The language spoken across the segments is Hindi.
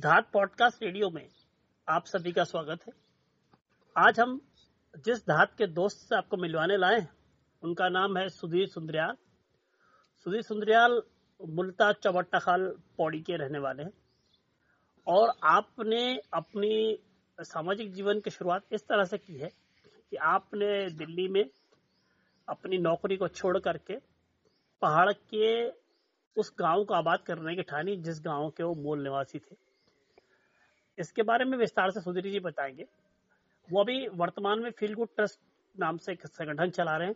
धात पॉडकास्ट रेडियो में आप सभी का स्वागत है। आज हम जिस धात के दोस्त से आपको मिलवाने लाए हैं, उनका नाम है सुधीर सुंदरियाल। सुधीर सुंदरियाल मुल्ता चवट्टा खाल पौड़ी के रहने वाले हैं। और आपने अपनी सामाजिक जीवन की शुरुआत इस तरह से की है कि आपने दिल्ली में अपनी नौकरी को छोड़ करके पहाड़ के उस गाँव को आबाद करने की ठानी जिस गाँव के वो मूल निवासी थे। इसके बारे में विस्तार से सुधीर जी बताएँगे। वो अभी वर्तमान में फील गुड ट्रस्ट नाम से एक संगठन चला रहे हैं।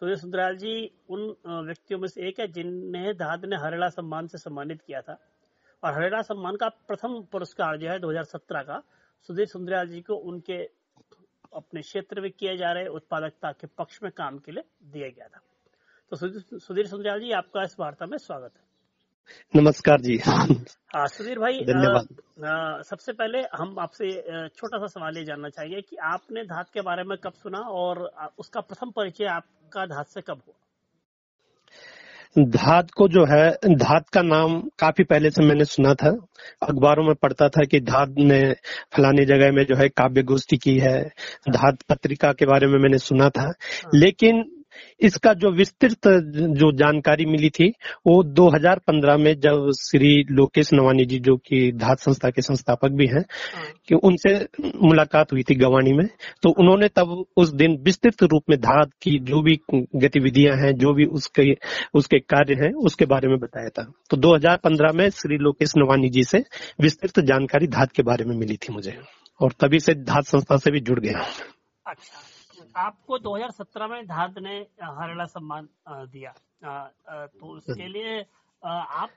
सुधीर सुंदरलाल जी उन व्यक्तियों में से एक है जिन्हें दाद ने हरेला सम्मान से सम्मानित किया था। और हरेला सम्मान का प्रथम पुरस्कार जो है 2017 का, सुधीर सुंदरलाल जी को उनके अपने क्षेत्र में किए जा रहे उत्पादकता के पक्ष में काम के लिए दिया गया था। तो सुधीर सुंदरियाल जी, आपका इस वार्ता में स्वागत है। नमस्कार जी। सुधीर भाई धन्यवाद। सबसे पहले हम आपसे छोटा सा सवाल ये जानना चाहिए कि आपने धात के बारे में कब सुना और उसका प्रथम परिचय आपका धात से कब हुआ? धात को जो है धात का नाम काफ़ी पहले से मैंने सुना था। अखबारों में पढ़ता था कि धात ने फलानी जगह में जो है काव्य गोष्ठी की है। धात पत्रिका के बारे में मैंने सुना था। हाँ। लेकिन इसका जो विस्तृत जो जानकारी मिली थी वो 2015 में जब श्री लोकेश नवानी जी जो कि धात संस्था के संस्थापक भी हैं हाँ। कि उनसे मुलाकात हुई थी गवानी में तो उन्होंने तब उस दिन विस्तृत रूप में धात की जो भी गतिविधियाँ हैं जो भी उसके उसके कार्य हैं उसके बारे में बताया था। तो 2015 में श्री लोकेश नवानी जी से विस्तृत जानकारी धात के बारे में मिली थी मुझे और तभी से धात संस्था से भी जुड़ गया। अच्छा। आपको 2017 में धाद ने हरियाणा सम्मान दिया। तो उसके लिए आप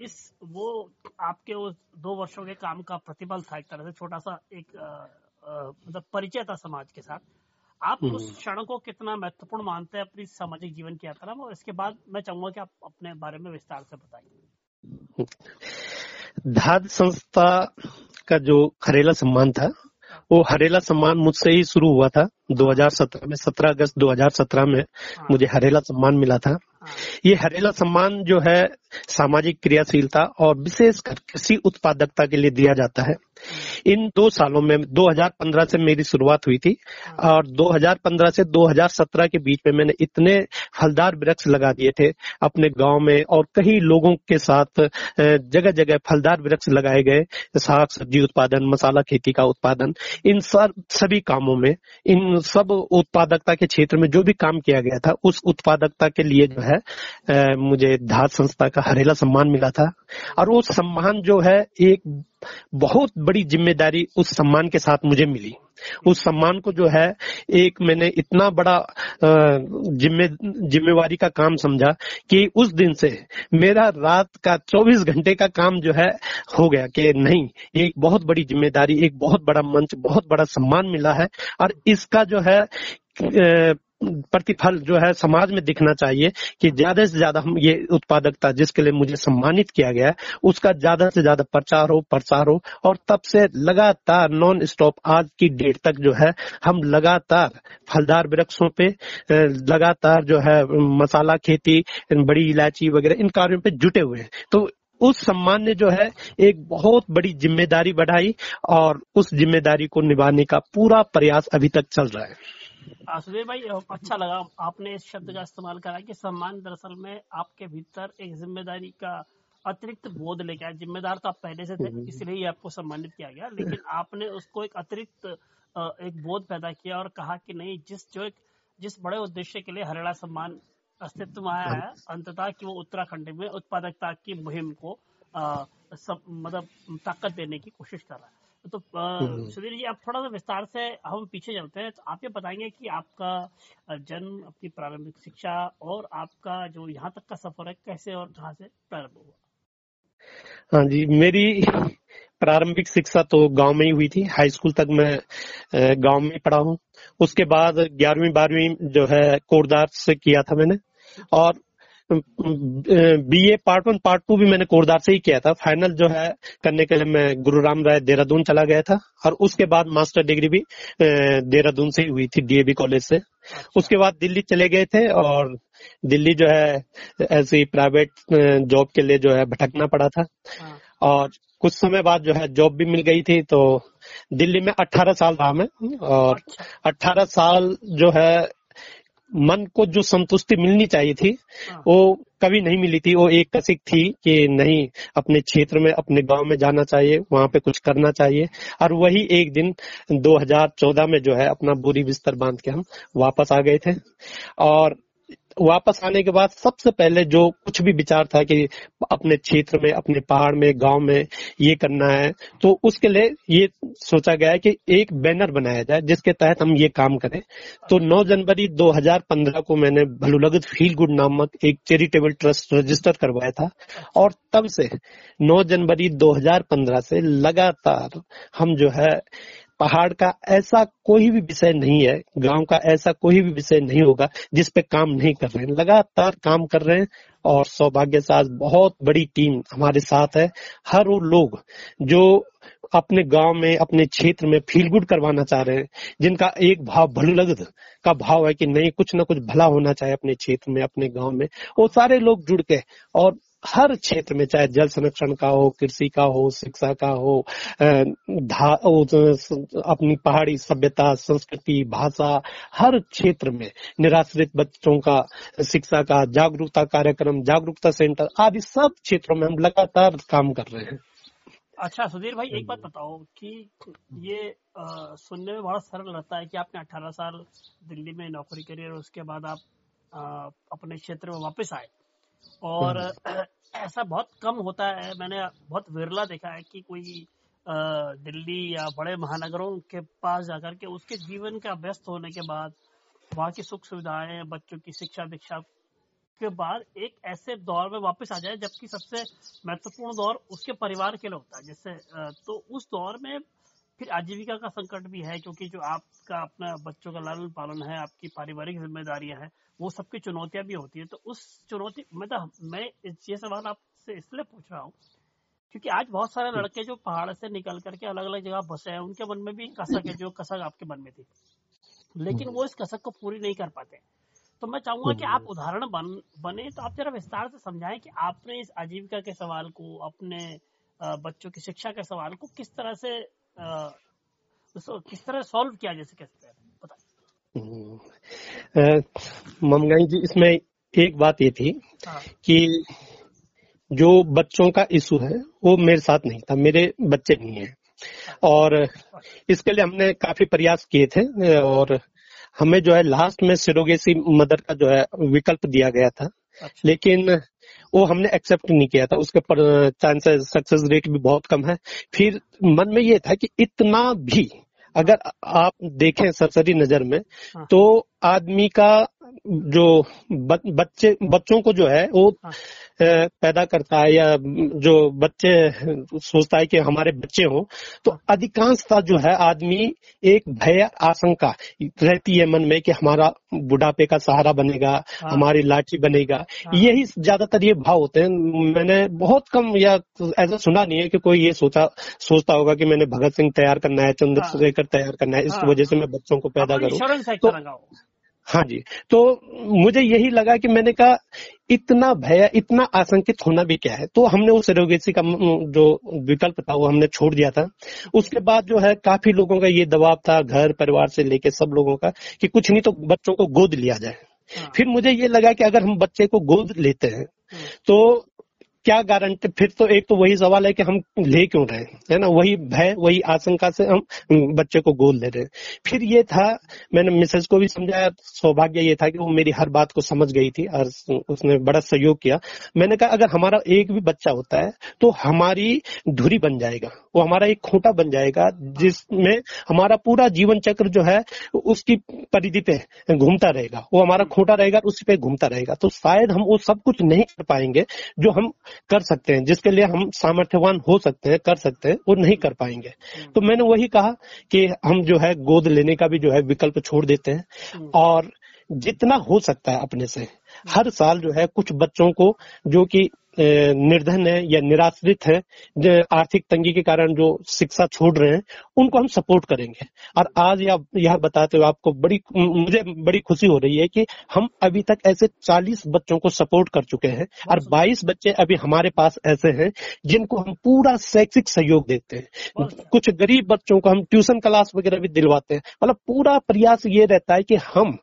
इस वो आपके उस दो वर्षों के काम का प्रतिबल था एक तरह से छोटा सा एक मतलब परिचय था समाज के साथ। आप उस हम्म। क्षण को कितना महत्वपूर्ण मानते हैं अपनी सामाजिक जीवन की यात्रा में? और इसके बाद मैं चाहूँगा कि आप अपने बारे में विस्तार से बताइए। धाद संस्था का जो खरेला सम्मान था वो हरेला सम्मान मुझसे ही शुरू हुआ था 2017 में 17 अगस्त 2017 में हाँ। मुझे हरेला सम्मान मिला था हाँ। ये हरेला सम्मान जो है सामाजिक क्रियाशीलता और विशेषकर कृषि उत्पादकता के लिए दिया जाता है इन दो सालों में 2015 से मेरी शुरुआत हुई थी। और 2015 से 2017 के बीच में मैंने इतने फलदार वृक्ष लगा दिए थे अपने गाँव में और कई लोगों के साथ जगह जगह फलदार वृक्ष लगाए गए, साग, सब्ज़ी उत्पादन, मसाला खेती का उत्पादन इन सब, सभी कामों में, इन सब उत्पादकता के क्षेत्र में जो भी काम किया गया था, उस उत्पादकता के लिए जो है मुझे धात संस्था का हरेला सम्मान मिला था। और वो सम्मान जो है, एक बहुत बड़ी ज़िम्मेदारी उस सम्मान के साथ मुझे मिली। उस सम्मान को जो है, एक मैंने इतना बड़ा जिम्मे, जिम्मेवारी का काम समझा कि उस दिन से मेरा रात का 24 घंटे का काम जो है, हो गया कि नहीं, एक बहुत बड़ी ज़िम्मेदारी, एक बहुत बड़ा मंच, बहुत बड़ा सम्मान मिला है। और इसका जो है प्रतिफल जो है समाज में दिखना चाहिए कि ज़्यादा से ज़्यादा हम ये उत्पादकता जिसके लिए मुझे सम्मानित किया गया है, उसका ज़्यादा से ज़्यादा प्रचार हो, प्रसार हो और तब से लगातार नॉन स्टॉप आज की डेट तक जो है हम लगातार फलदार वृक्षों पे लगातार जो है मसाला खेती, बड़ी इलायची वगैरह इन कार्यों पे जुटे हुए हैं। तो उस सम्मान ने जो है एक बहुत बड़ी ज़िम्मेदारी बढ़ाई और उस ज़िम्मेदारी को निभाने का पूरा प्रयास अभी तक चल रहा है। सुधीर भाई अच्छा लगा। आपने इस शब्द का इस्तेमाल करा कि सम्मान दरअसल में आपके भीतर एक ज़िम्मेदारी का अतिरिक्त बोध लेके आया। जिम्मेदार तो आप पहले से थे हम्म। इसलिए ही आपको सम्मानित किया गया। लेकिन आपने उसको एक अतिरिक्त एक बोध पैदा किया और कहा कि नहीं जिस जो एक जिस बड़े उद्देश्य के लिए हरियाणा सम्मान अस्तित्व में आया है अंततः कि वो उत्तराखंड में उत्पादकता की मुहिम को सब मतलब ताकत देने की कोशिश कर रहा है। तो हम्म। सुधीर जी आप थोड़ा सा विस्तार से हम पीछे चलते हैं तो आप ये बताएँगे कि आपका जन्म अपनी प्रारंभिक शिक्षा और आपका जो यहाँ तक का सफ़र है कैसे और कहाँ से प्रारंभ हुआ? हाँ जी मेरी प्रारंभिक शिक्षा तो गाँव में ही हुई थी। हाई स्कूल तक मैं गाँव में पढ़ा हूँ। उसके बाद ग्यारहवीं बारहवीं जो है कोरदार से किया था मैंने। और BA part one part two भी मैंने कोरदार से ही किया था। फाइनल जो है करने के लिए मैं गुरु राम राय देहरादून चला गया था। और उसके बाद मास्टर डिग्री भी देहरादून से ही हुई थी डीएबी कॉलेज से। अच्छा। उसके बाद दिल्ली चले गए थे और दिल्ली जो है ऐसी प्राइवेट जॉब के लिए जो है भटकना पड़ा था। हाँ। और कुछ समय बाद जो है जॉब भी मिल गई थी तो दिल्ली में 18 साल रहा मैं। और अच्छा। 18 साल जो है मन को जो संतुष्टि मिलनी चाहिए थी हाँ। वो कभी नहीं मिली थी। वो एक कसिक थी कि नहीं अपने क्षेत्र में अपने गाँव में जाना चाहिए वहाँ पे कुछ करना चाहिए। और वही एक दिन 2014 में जो है अपना बुरी बिस्तर बाँध के हम वापस आ गए थे। और वापस आने के बाद सबसे पहले जो कुछ भी विचार था कि अपने क्षेत्र में, अपने पहाड़ में, गाँव में ये करना है तो उसके लिए ये सोचा गया है कि एक बैनर बनाया जाए जिसके तहत हम ये काम करें। तो 9 जनवरी 2015 को मैंने भलुलगत फील गुड नामक एक चैरिटेबल ट्रस्ट रजिस्टर करवाया था और तब से 9 जनवरी 2015 से लगातार हम जो है पहाड़ का ऐसा कोई भी विषय नहीं है, गाँव का ऐसा कोई भी विषय नहीं होगा जिस पे काम नहीं कर रहे हैं। लगातार काम कर रहे हैं और सौभाग्य से आज बहुत बड़ी टीम हमारे साथ है। हर वो लोग जो अपने गाँव में, अपने क्षेत्र में फील गुड करवाना चाह रहे हैं, जिनका एक भाव भलुलगद का भाव है कि नहीं, कुछ ना कुछ भला होना चाहिए अपने क्षेत्र में, अपने गाँव में, वो सारे लोग जुड़ के और हर क्षेत्र में चाहे जल संरक्षण का हो कृषि का हो शिक्षा का हो धा अपनी पहाड़ी सभ्यता संस्कृति भाषा हर क्षेत्र में निराश्रित बच्चों का शिक्षा का जागरूकता कार्यक्रम जागरूकता सेंटर आदि सब क्षेत्रों में हम लगातार काम कर रहे हैं। अच्छा सुधीर भाई एक बात बताओ कि ये अ, सुनने में बड़ा सरल लगता है कि आपने 18 साल दिल्ली में नौकरी करी और उसके बाद आप अ, अपने क्षेत्र में वापस आए। और ऐसा बहुत कम होता है। मैंने बहुत विरला देखा है कि कोई दिल्ली या बड़े महानगरों के पास जाकर के उसके जीवन का व्यस्त होने के बाद वहाँ की सुख सुविधाएँ बच्चों की शिक्षा दीक्षा के बाद एक ऐसे दौर में वापस आ जाए जबकि सबसे महत्वपूर्ण दौर उसके परिवार के लिए होता है। जैसे तो उस दौर में फिर आजीविका का संकट भी है क्योंकि जो आपका अपना बच्चों का लालन पालन है आपकी पारिवारिक जिम्मेदारियाँ हैं वो सबकी चुनौतियाँ भी होती है। तो उस चुनौती मतलब मैं ये सवाल आपसे इसलिए पूछ रहा हूँ क्योंकि आज बहुत सारे लड़के जो पहाड़ से निकल करके अलग अलग जगह बसे हैं उनके मन में भी कसक है जो कसक आपके मन में थी लेकिन वो इस कसक को पूरी नहीं कर पाते। तो मैं चाहूँगा कि आप उदाहरण बन बने तो आप जरा विस्तार से समझाएँ कि आपने इस आजीविका के सवाल को अपने बच्चों की शिक्षा के सवाल को किस तरह से उसको किस तरह सॉल्व किया जा सकता है? बताइए। हम्म। ममगाई जी इसमें एक बात ये थी हाँ। कि जो बच्चों का इशू है वो मेरे साथ नहीं था मेरे बच्चे नहीं है। और इसके लिए हमने काफ़ी प्रयास किए थे और हमें जो है लास्ट में सिरोगेसी मदर का जो है विकल्प दिया गया था। अच्छा। लेकिन वो हमने एक्सेप्ट नहीं किया था उसके पर चांसेस सक्सेस रेट भी बहुत कम है फिर मन में ये था कि इतना भी अगर आप देखें सरसरी नज़र में हाँ। तो आदमी का जो ब- बच्चे बच्चों को जो है वो हाँ। पैदा करता है या जो बच्चे सोचता है कि हमारे बच्चे हों तो अधिकांशता जो है आदमी एक भय आशंका रहती है मन में कि हमारा बुढ़ापे का सहारा बनेगा हाँ। हमारी लाठी बनेगा हाँ। यही ज़्यादातर ये भाव होते हैं मैंने बहुत कम या ऐसा सुना नहीं है कि कोई ये सोचा सोचता होगा कि मैंने भगत सिंह तैयार करना है चंद्रशेखर तैयार करना है इस हाँ। वजह से मैं बच्चों को पैदा करूँ है तो-। हाँ जी तो मुझे यही लगा कि मैंने कहा इतना भय इतना आशंकित होना भी क्या है तो हमने उस सरोगेसी का जो विकल्प था वो हमने छोड़ दिया था उसके बाद जो है काफ़ी लोगों का ये दबाव था घर परिवार से लेके सब लोगों का कि कुछ नहीं तो बच्चों को गोद लिया जाए हाँ। फिर मुझे ये लगा कि अगर हम बच्चे को गोद लेते हैं हम्म। तो क्या गारंटी? फिर तो एक तो वही सवाल है कि हम ले क्यों रहे है? ना? वही भय, वही आशंका से हम बच्चे को गोद ले रहे हैं। फिर ये था, मैंने मिसेज को भी समझाया, सौभाग्य ये था कि वो मेरी हर बात को समझ गई थी और उसने बड़ा सहयोग किया। मैंने कहा, अगर हमारा एक भी बच्चा होता है तो हमारी धुरी बन जाएगा। वो हमारा एक खूंटा बन जाएगा, जिसमें हमारा पूरा जीवन चक्र जो है, उसकी परिधि पे घूमता रहेगा। वो हमारा खूंटा रहेगा, उसी पे घूमता रहेगा। तो शायद हम वो सब कुछ नहीं कर पाएँगे जो हम कर सकते हैं जिसके लिए हम सामर्थ्यवान हो सकते हैं कर सकते हैं वो नहीं कर पाएँगे। तो मैंने वही कहा कि हम जो है गोद लेने का भी जो है विकल्प छोड़ देते हैं हम्म। और जितना हो सकता है अपने से हर साल जो है कुछ बच्चों को जो कि निर्धन है या निराश्रित है आर्थिक तंगी के कारण जो शिक्षा छोड़ रहे हैं उनको हम सपोर्ट करेंगे। और आज यह यह बताते हुए आपको बड़ी मुझे बड़ी खुशी हो रही है कि हम अभी तक ऐसे 40 बच्चों को सपोर्ट कर चुके हैं और 22 बच्चे अभी हमारे पास ऐसे हैं जिनको हम पूरा शैक्षिक सहयोग देते हैं। कुछ गरीब बच्चों को हम ट्यूशन क्लास वगैरह भी दिलवाते हैं। मतलब पूरा प्रयास ये रहता है कि हम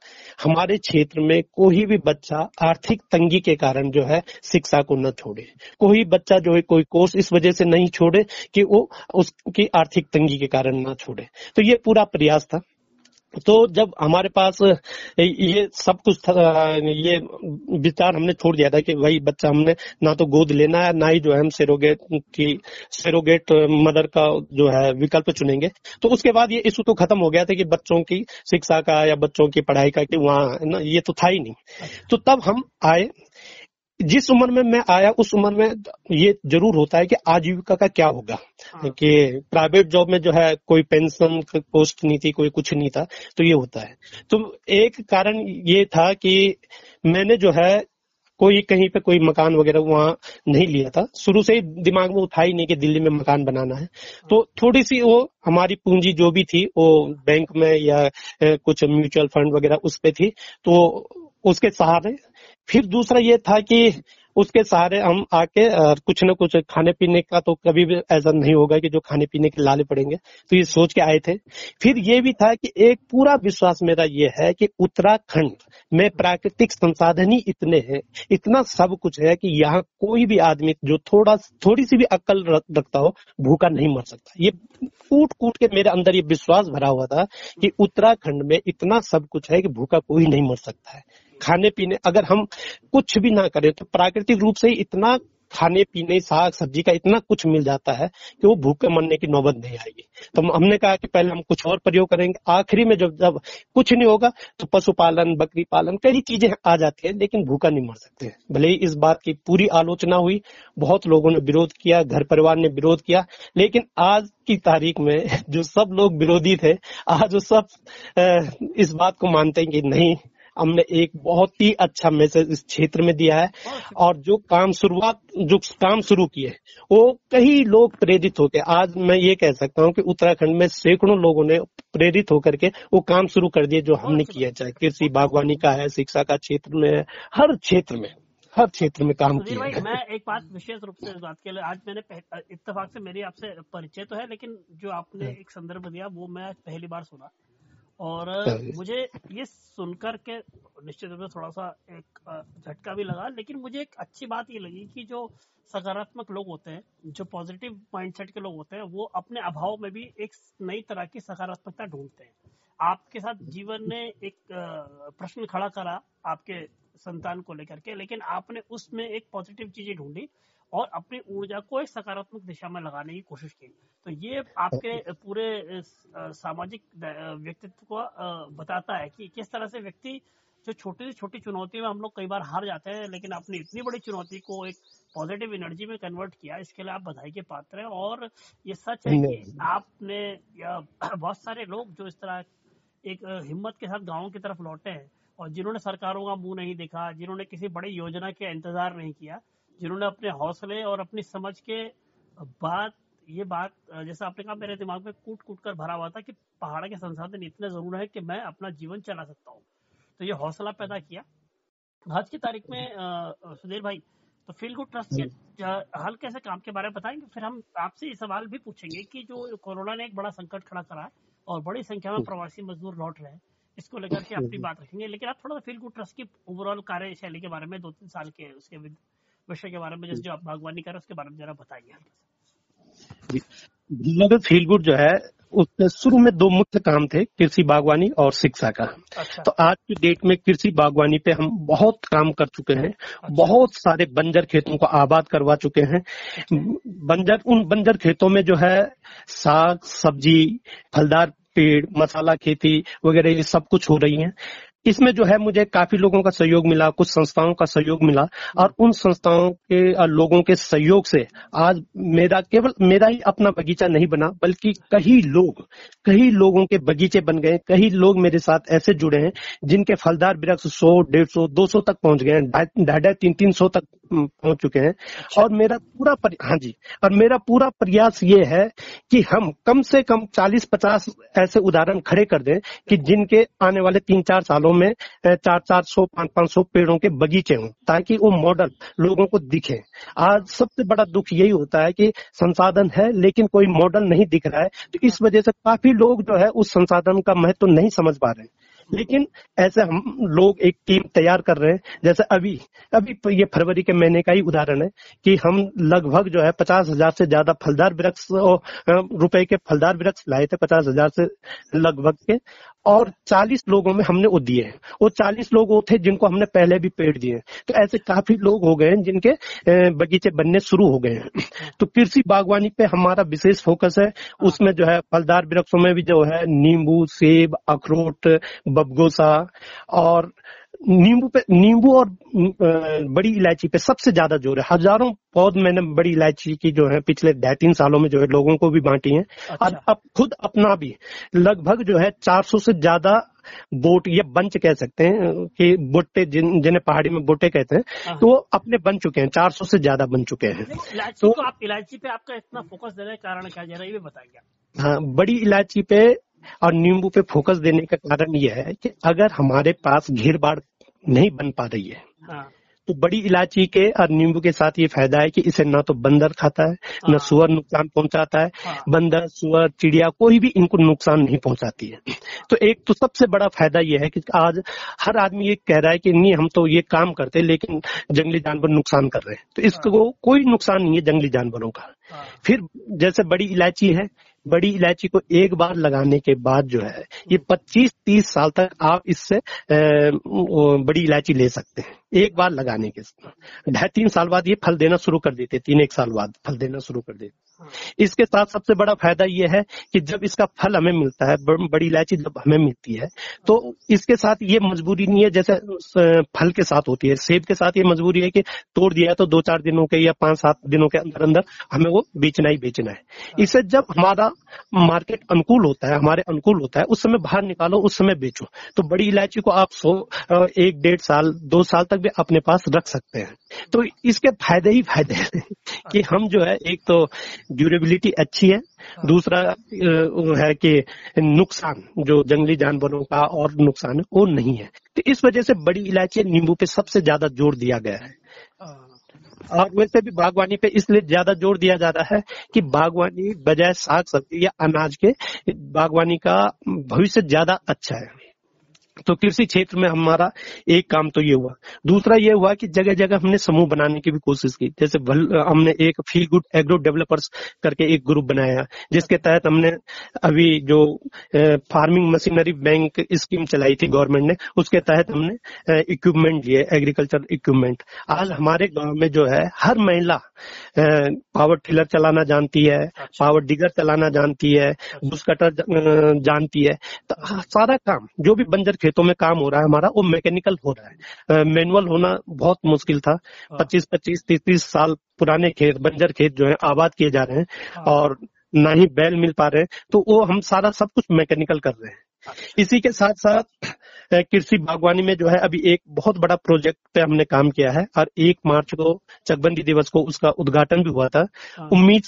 हमारे क्षेत्र में कोई भी बच्चा आर्थिक तंगी के कारण जो है शिक्षा को न छोड़े। कोई बच्चा जो है, कोई कोर्स इस वजह से नहीं छोड़े कि वो उसकी आर्थिक तंगी के कारण ना छोड़े। तो ये पूरा प्रयास था। तो जब हमारे पास ये सब कुछ था, ये विचार हमने छोड़ दिया था कि वही बच्चा हमने ना तो गोद लेना है, ना ही जो है हम सेरोगेट की, सेरोगेट मदर का जो है विकल्प चुनेंगे। तो उसके बाद ये इशू तो खत्म हो गया था कि बच्चों की शिक्षा का या बच्चों की पढ़ाई का कि वहाँ ना ये तो था ही नहीं। तो तब हम आए जिस उम्र में मैं आया उस उम्र में ये ज़रूर होता है कि आजीविका का क्या होगा? हाँ। कि प्राइवेट जॉब में जो है कोई पेंशन पोस्ट नहीं थी कोई कुछ नहीं था तो ये होता है। तो एक कारण ये था कि मैंने जो है कोई कहीं पे कोई मकान वगैरह वहाँ नहीं लिया था। शुरू से ही दिमाग में उठा ही नहीं कि दिल्ली में मकान बनाना है। तो थोड़ी सी वो हमारी पूंजी जो भी थी वो बैंक में या कुछ म्यूचुअल फंड वगैरह उस पे थी तो उसके सहारे फिर दूसरा ये था कि उसके सहारे हम आके कुछ न कुछ खाने पीने का तो कभी भी ऐसा नहीं होगा कि जो खाने पीने के लाले पड़ेंगे। तो ये सोच के आए थे। फिर ये भी था कि एक पूरा विश्वास मेरा ये है कि उत्तराखंड में प्राकृतिक संसाधन ही इतने हैं। इतना सब कुछ है कि यहाँ कोई भी आदमी जो थोड़ा, थोड़ी सी भी अक्ल रखता हो, भूखा नहीं मर सकता। ये कूट कूट के मेरे अंदर ये विश्वास भरा हुआ था कि उत्तराखंड में इतना सब कुछ है कि भूखा कोई नहीं मर सकता है। खाने पीने अगर हम कुछ भी ना करें तो प्राकृतिक रूप से इतना खाने पीने साग सब्ज़ी का इतना कुछ मिल जाता है कि वो भूखे मरने की नौबत नहीं आएगी। तो हमने कहा कि पहले हम कुछ और प्रयोग करेंगे। आखिरी में जब जब कुछ नहीं होगा तो पशुपालन, बकरी पालन, कई चीज़ें आ जाती है, लेकिन भूखा नहीं मर सकते। भले ही इस बात की पूरी आलोचना हुई, बहुत लोगों ने विरोध किया, घर परिवार ने विरोध किया, लेकिन आज की तारीख में जो सब लोग विरोधी थे, आज वो सब इस बात को मानते हैं कि नहीं हमने एक बहुत ही अच्छा मैसेज इस क्षेत्र में दिया है। और जो काम शुरुआत जो काम शुरू किए वो कई लोग प्रेरित होते आज मैं ये कह सकता हूँ कि उत्तराखंड में सैकड़ों लोगों ने प्रेरित होकर के वो काम शुरू कर दिए जो हमने किया चाहे कृषि बागवानी का है शिक्षा का क्षेत्र में है हर क्षेत्र में हर क्षेत्र में काम किया भाई मैं एक बात विशेष रूप से इस बात के लिए आज मैंने इतफाक से मेरी आपसे परिचय तो है लेकिन जो आपने हाँ। एक संदर्भ दिया वो मैं पहली बार सुना। और मुझे ये सुनकर के निश्चित रूप से थोड़ा सा एक झटका भी लगा लेकिन मुझे एक अच्छी बात ये लगी कि जो सकारात्मक लोग होते हैं जो पॉजिटिव माइंडसेट के लोग होते हैं वो अपने अभाव में भी एक नई तरह की सकारात्मकता ढूंढते हैं। आपके साथ जीवन ने एक प्रश्न खड़ा करा आपके संतान को लेकर के लेकिन आपने उसमें एक पॉजिटिव चीज़ें ढूंढी और अपनी ऊर्जा को एक सकारात्मक दिशा में लगाने की कोशिश की। तो ये आपके पूरे सामाजिक व्यक्तित्व को बताता है कि किस तरह से व्यक्ति जो छोटी से छोटी चुनौती में हम लोग कई बार हार जाते हैं लेकिन आपने इतनी बड़ी चुनौती को एक पॉजिटिव एनर्जी में कन्वर्ट किया इसके लिए आप बधाई के पात्र हैं। और ये सच है कि आपने बहुत सारे लोग जो इस तरह एक हिम्मत के साथ गाँव की तरफ़ लौटे हैं और जिन्होंने सरकारों का मुँह नहीं देखा जिन्होंने किसी बड़ी योजना के इंतज़ार नहीं किया जिन्होंने अपने हौसले और अपनी समझ के बाद ये बात जैसा आपने कहा मेरे दिमाग में कूट कूट कर भरा हुआ था कि पहाड़ के संसाधन इतने ज़रूर है कि मैं अपना जीवन चला सकता हूँ। तो ये हौसला पैदा किया। आज की तारीख में सुधीर भाई तो फील गुड ट्रस्ट के हल कैसे काम के बारे में बताएँगे? फिर हम आपसे ये सवाल भी पूछेंगे कि जो कोरोना ने एक बड़ा संकट खड़ा करा है और बड़ी संख्या में प्रवासी मजदूर लौट रहे हैं इसको लेकर के अपनी बात रखेंगे। लेकिन आप थोड़ा सा फील गुड ट्रस्ट की ओवरऑल कार्यशैली के बारे में दो तीन साल के उसके विषय के बारे में जैसे जो आप बागवानी कर उसके बारे में जरा बताइए फील गुड जो है उसके शुरू में दो मुख्य काम थे कृषि बागवानी और शिक्षा का अच्छा। तो आज की डेट में कृषि बागवानी पे हम बहुत काम कर चुके हैं अच्छा। बहुत सारे बंजर खेतों को आबाद करवा चुके हैं अच्छा। बंजर उन बंजर खेतों में जो है साग सब्ज़ी फलदार पेड़ मसाला खेती वगैरह ये सब कुछ हो रही है इसमें जो है मुझे काफ़ी लोगों का सहयोग मिला, कुछ संस्थाओं का सहयोग मिला और उन संस्थाओं के लोगों के सहयोग से आज मेरा केवल, मेरा ही अपना बगीचा नहीं बना, बल्कि कई लोग, कई लोगों के बगीचे बन गए, कई लोग मेरे साथ ऐसे जुड़े हैं जिनके फलदार वृक्ष सौ, डेढ़ सौ, दो सौ तक पहुँच गए हैं ढाई ढाई, तीन तीन सौ तक पहुँच चुके हैं। और मेरा पूरा पर, हाँ जी और मेरा पूरा प्रयास ये है कि हम कम से कम 40-50 ऐसे उदाहरण खड़े कर दें कि जिनके आने वाले तीन चार सालों में चार चार सौ पाँच पाँच सौ पेड़ों के बगीचे हों ताकि वो मॉडल लोगों को दिखे। आज सबसे बड़ा दुख यही होता है कि संसाधन है लेकिन कोई मॉडल नहीं दिख रहा है। तो इस वजह से काफ़ी लोग जो है उस संसाधन का महत्व तो नहीं समझ पा रहे हैं। लेकिन ऐसे हम लोग एक टीम तैयार कर रहे हैं। जैसे अभी अभी ये फरवरी के महीने का ही उदाहरण है कि हम लगभग जो है पचास हज़ार से ज़्यादा फलदार वृक्ष रुपए के फलदार वृक्ष लाए थे पचास हज़ार से लगभग के। और 40 लोगों में हमने वो दिए वो 40 लोग वो थे जिनको हमने पहले भी पेड़ दिए तो ऐसे काफ़ी लोग हो गए हैं जिनके बगीचे बनने शुरू हो गए हैं। तो कृषि बागवानी पे हमारा विशेष फोकस है। उसमें जो है फलदार वृक्षों में भी जो है नींबू सेब अखरोट बबगोसा और नींबू पे नींबू और बड़ी इलायची पे सबसे ज़्यादा ज़ोर है। हज़ारों पौध मैंने बड़ी इलायची की जो है पिछले ढाई तीन सालों में जो है लोगों को भी बांटी है। अच्छा। और अब खुद अपना भी। लगभग जो है 400 से ज़्यादा बोट या बंच कह सकते हैं कि बोटे जिन जिन्हें पहाड़ी में बोटे कहते हैं हाँ। तो वो अपने बन चुके हैं 400 से ज़्यादा बन चुके हैं। तो आप इलायची पे आपका इतना फोकस देने का कारण क्या जरा ये बताइए हाँ बड़ी इलायची पे और नींबू पे फोकस देने का कारण यह है कि अगर हमारे पास घेर बाढ़ नहीं बन पा रही है हाँ। तो बड़ी इलायची के और नींबू के साथ ये फ़ायदा है कि इसे ना तो बंदर खाता है हाँ। न सुअर नुकसान पहुंचाता है हाँ। बंदर सुअर चिड़िया कोई भी इनको नुकसान नहीं पहुंचाती है तो एक तो सबसे बड़ा फ़ायदा ये है कि आज हर आदमी ये कह रहा है कि नहीं हम तो ये काम करते हैं लेकिन जंगली जानवर नुकसान कर रहे हैं तो इसको हाँ। कोई नुकसान नहीं है जंगली जानवरों का हाँ। फिर जैसे बड़ी इलायची है बड़ी इलायची को एक बार लगाने के बाद जो है, ये 25-30 साल तक आप इससे बड़ी इलायची ले सकते हैं। एक बार लगाने के ढाई तीन साल बाद ये फल देना शुरू कर देते तीन एक साल बाद फल देना शुरू कर देते हाँ। इसके साथ सबसे बड़ा फ़ायदा ये है कि जब इसका फल हमें मिलता है बड़ी इलायची जब हमें मिलती है तो इसके साथ ये मजबूरी नहीं है जैसे फल के साथ होती है सेब के साथ ये मजबूरी है कि तोड़ दिया तो दो चार दिनों के या पाँच सात दिनों के अंदर अंदर हमें वो बेचना ही बेचना है हाँ। इसे जब हमारा मार्केट अनुकूल होता है हमारे अनुकूल होता है उस समय बाहर निकालो उस समय बेचो तो बड़ी इलायची को आप सो एक डेढ़ साल दो साल तक भी अपने पास रख सकते हैं। तो इसके फ़ायदे ही फ़ायदे हैं कि हम जो है एक तो ड्यूरेबिलिटी अच्छी है दूसरा है कि नुकसान जो जंगली जानवरों का और नुकसान है वो नहीं है। तो इस वजह से बड़ी इलायची नींबू पे सबसे ज़्यादा ज़ोर दिया गया है। और वैसे भी बागवानी पे इसलिए ज़्यादा ज़ोर दिया जा रहा है कि बागवानी बजाय साग सब्ज़ी या अनाज के बागवानी का भविष्य ज़्यादा अच्छा है। तो कृषि क्षेत्र में हमारा एक काम तो ये हुआ। दूसरा ये हुआ कि जगह जगह हमने समूह बनाने की भी कोशिश की। जैसे हमने एक फील गुड एग्रो डेवलपर्स करके एक ग्रुप बनाया जिसके तहत हमने अभी जो फ़ार्मिंग मशीनरी बैंक स्कीम चलाई थी गवर्नमेंट ने उसके तहत हमने इक्विपमेंट लिए एग्रीकल्चर इक्विपमेंट आज हमारे गाँव में जो है हर महिला पावर टिलर चलाना जानती है अच्छा। पावर डिगर चलाना जानती है बुश कटर जानती है। तो सारा काम जो भी बंजर खेतों में काम हो रहा है हमारा वो मैकेनिकल हो रहा है मैनुअल होना बहुत मुश्किल था हाँ। पच्चीस पच्चीस तीस तीस साल पुराने खेत बंजर खेत जो है आबाद किए जा रहे हैं हाँ। और ना ही बैल मिल पा रहे हैं तो वो हम सारा सब कुछ मैकेनिकल कर रहे हैं अच्छा। इसी के साथ साथ कृषि बागवानी में जो है अभी एक बहुत बड़ा प्रोजेक्ट पे हमने काम किया है और एक मार्च को चकबंदी दिवस को उसका उद्घाटन भी हुआ था हाँ। उम्मीद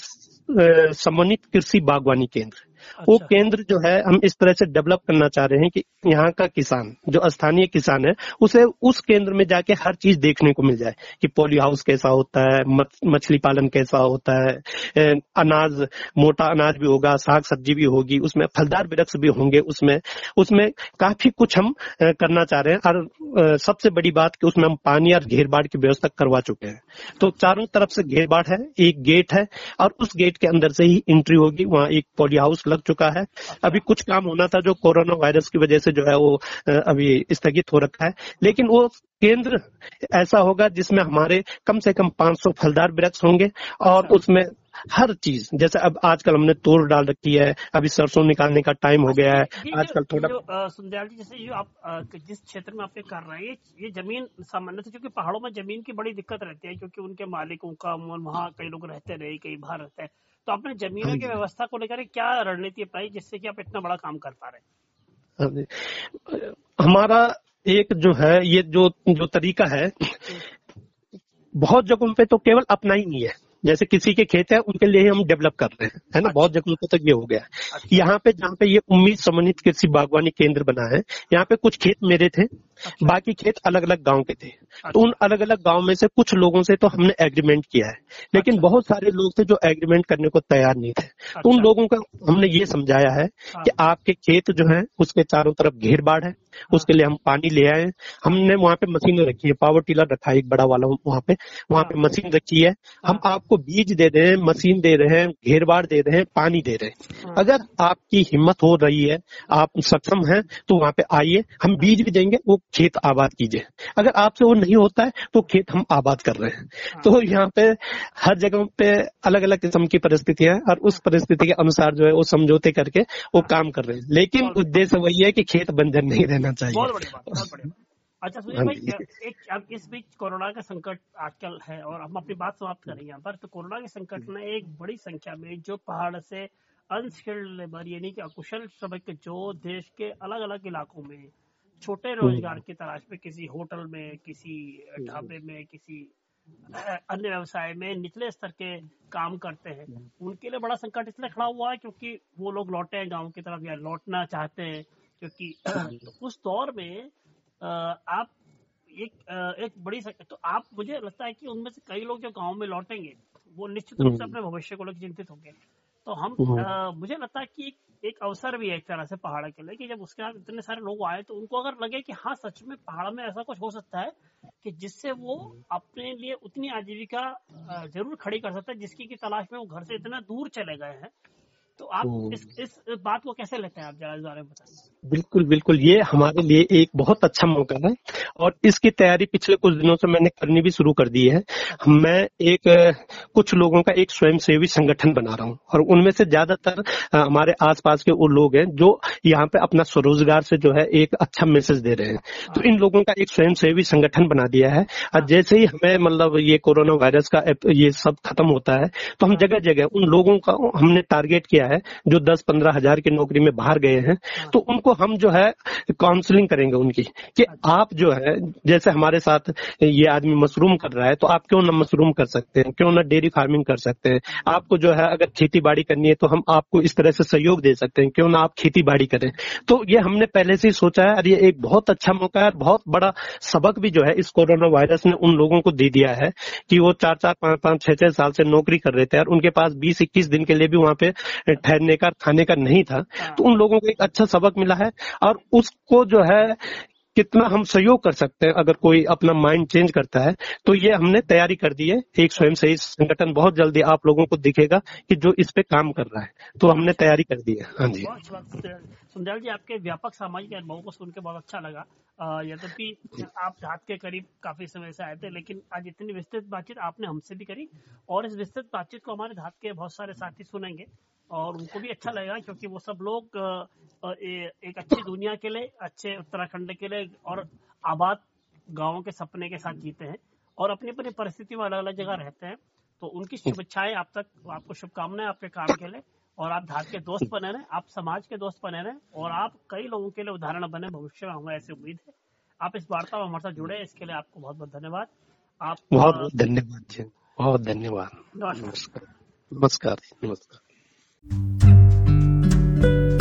समन्वित कृषि बागवानी केंद्र अच्छा। वो केंद्र जो है हम इस तरह से डेवलप करना चाह रहे हैं कि यहाँ का किसान जो स्थानीय किसान है उसे उस केंद्र में जाके हर चीज़ देखने को मिल जाए कि पोली हाउस कैसा होता है मछली पालन कैसा होता है अनाज मोटा अनाज भी होगा साग सब्ज़ी भी होगी उसमें फलदार वृक्ष भी होंगे उसमें उसमें काफ़ी कुछ हम करना चाह रहे हैं और सबसे बड़ी बात कि उसमें हम पानी और घेर बाढ़ की व्यवस्था करवा चुके हैं तो चारों तरफ़ से घेर बाढ़ है एक गेट है और उस गेट के अंदर से ही एंट्री होगी वहाँ एक पोली हाउस लग चुका है। अभी कुछ काम होना था जो कोरोना वायरस की वजह से जो है वो अभी स्थगित हो रखा है। लेकिन वो केंद्र ऐसा होगा जिसमें हमारे कम से कम 500 फलदार वृक्ष होंगे और उसमें हर चीज़ जैसे अब आजकल हमने तोड़ डाल रखी है अभी सरसों निकालने का टाइम हो गया है आजकल थोड़ा सुंदर जी जैसे जो आप जिस क्षेत्र में आप कर रहे हैं ये ज़मीन सामान्य से क्योंकि पहाड़ों में ज़मीन की बड़ी दिक्कत रहती है क्योंकि उनके मालिकों का वहाँ कई लोग रहते रहे कई बाहर रहते हैं। तो आपने जमीनों हाँ की व्यवस्था को लेकर क्या रणनीति अपनाई जिससे कि आप इतना बड़ा काम कर पा रहे हैं? हाँ हमारा एक जो है ये जो जो तरीका है बहुत जगहों पे तो केवल अपना ही नहीं है। जैसे किसी के खेत है उनके लिए हम डेवलप कर रहे हैं है ना? अच्छा। बहुत जगहों पे तक ये हो गया है। अच्छा। यहाँ पे जहाँ पे ये उम्मीद समन्वित कृषि बागवानी केंद्र बना है यहाँ पे कुछ खेत मेरे थे अच्छा। बाकी खेत अलग अलग गाँव के थे अच्छा। तो उन अलग अलग गाँव में से कुछ लोगों से तो हमने एग्रीमेंट किया है लेकिन अच्छा। बहुत सारे लोग थे जो एग्रीमेंट करने को तैयार नहीं थे अच्छा। तो उन अच्छा। लोगों का हमने ये समझाया है हाँ। कि आपके खेत जो है उसके चारों तरफ़ घेर बाढ़ है उसके लिए हम पानी ले आए हमने वहाँ पे मशीनें रखी है पावर टिलर रखा है एक बड़ा वाला वहाँ पे वहाँ पे हाँ। मशीन रखी है हम आपको बीज दे रहे हैं मशीन दे रहे हैं घेर बाढ़ दे रहे हैं पानी दे रहे हैं हाँ। अगर आपकी हिम्मत हो रही है आप सक्षम है तो वहाँ पे आइए हम बीज भी देंगे वो खेत आबाद कीजिए। अगर आपसे वो नहीं होता है तो खेत हम आबाद कर रहे हैं। हाँ। तो यहाँ पे हर जगह पे अलग अलग किस्म की परिस्थितियाँ है और उस परिस्थिति के अनुसार जो है वो समझौते करके वो हाँ। काम कर रहे हैं। लेकिन उद्देश्य वही है कि खेत बंजर नहीं रहना चाहिए। बहुत बड़ी बात अच्छा सुनील हाँ भाई एक अब इस बीच कोरोना का संकट आजकल है और हम अपनी बात समाप्त करेंगे यहाँ पर। तो कोरोना के संकट ने एक बड़ी संख्या में जो पहाड़ से अनस्किल्ड लेबर यानी कि अकुशल श्रमिक जो देश के अलग अलग इलाकों में छोटे रोज़गार की तलाश में किसी होटल में किसी ढाबे में किसी अन्य व्यवसाय में निचले स्तर के काम करते हैं। उनके लिए बड़ा संकट इसलिए खड़ा हुआ है क्योंकि वो लोग लौटे हैं गाँव की तरफ़ या लौटना चाहते हैं क्योंकि तो उस दौर में आप एक एक बड़ी सक... तो आप मुझे लगता है कि उनमें से कई लोग जो गाँव में लौटेंगे वो निश्चित रूप से हम्म। अपने भविष्य को लेकर चिंतित होंगे। तो हम हम्म। अ, मुझे लगता है कि एक, एक अवसर भी है एक तरह से पहाड़ के लिए कि जब उसके बाद इतने सारे लोग आए तो उनको अगर लगे कि हाँ सच में पहाड़ में ऐसा कुछ हो सकता है कि जिससे वो अपने लिए उतनी आजीविका ज़रूर खड़ी कर सकता है जिसकी की तलाश में वो घर से इतना दूर चले गए हैं तो आप हम्म। इस इस बात को कैसे लेते हैं आप जरा इस बारे में बताइए बिल्कुल बिल्कुल, ये हमारे लिए एक बहुत अच्छा मौका है और इसकी तैयारी पिछले कुछ दिनों से मैंने करनी भी शुरू कर दी है। मैं एक, कुछ लोगों का एक स्वयंसेवी संगठन बना रहा हूँ और उनमें से ज़्यादातर हमारे आसपास के वो लोग हैं जो यहाँ पे अपना स्वरोजगार से जो है एक अच्छा मैसेज दे रहे हैं। तो इन लोगों का एक स्वयंसेवी संगठन बना दिया है। और जैसे ही हमें मतलब ये कोरोना वायरस का ये सब खत्म होता है तो हम जगह जगह उन लोगों का हमने टारगेट किया है जो दस पंद्रह हज़ार की नौकरी में बाहर गए हैं। तो उनको हम जो है काउंसलिंग करेंगे उनकी कि आप जो है जैसे हमारे साथ ये आदमी मशरूम कर रहा है तो आप क्यों ना मशरूम कर सकते हैं? क्यों ना डेयरी फ़ार्मिंग कर सकते हैं? आपको जो है अगर खेती बाड़ी करनी है तो हम आपको इस तरह से सहयोग दे सकते हैं। क्यों ना आप खेती बाड़ी करें? तो ये हमने पहले से ही सोचा है और ये एक बहुत अच्छा मौका है बहुत बड़ा सबक भी जो है इस कोरोना वायरस ने उन लोगों को दे दिया है कि वो चार चार पाँच पाँच छह छह साल से नौकरी कर रहे थे और उनके पास बीस इक्कीस दिन के लिए भी वहाँ पे ठहरने का खाने का नहीं था। तो उन लोगों को एक अच्छा सबक मिला। है और उसको जो है कितना हम सहयोग कर सकते हैं अगर कोई अपना माइंड चेंज करता है तो ये हमने तैयारी कर दी है। एक स्वयं सही संगठन बहुत जल्दी आप लोगों को दिखेगा कि जो इस पे काम कर रहा है। तो हमने तैयारी कर दी है। हाँ जी। सुंदर जी आपके व्यापक सामाजिक अनुभवों को सुन के बहुत अच्छा लगा। यद्यपि आप रात के करीब काफ़ी समय से आए थे लेकिन आज इतनी विस्तृत बातचीत आपने हमसे भी करी और इस विस्तृत बातचीत को हमारे धात के बहुत सारे साथी सुनेंगे। और उनको भी अच्छा लगेगा क्योंकि वो सब लोग ए- एक अच्छी दुनिया के लिए अच्छे उत्तराखंड के लिए और आबाद गाँवों के सपने के साथ जीते हैं और अपनी अपनी परिस्थिति में अलग अलग जगह रहते हैं। तो उनकी शुभेच्छाएँ आप तक आपको शुभकामनाएँ आपके काम के लिए और आप धात के दोस्त बने रहे आप समाज के दोस्त बने रहे और आप कई लोगों के लिए उदाहरण बने भविष्य में हमें ऐसी उम्मीद है। आप इस वार्ता में हमारे साथ जुड़े इसके लिए आपको बहुत बहुत धन्यवाद। आप बहुत धन्यवाद जी बहुत धन्यवाद। नमस्कार। नमस्कार नमस्कार। やった!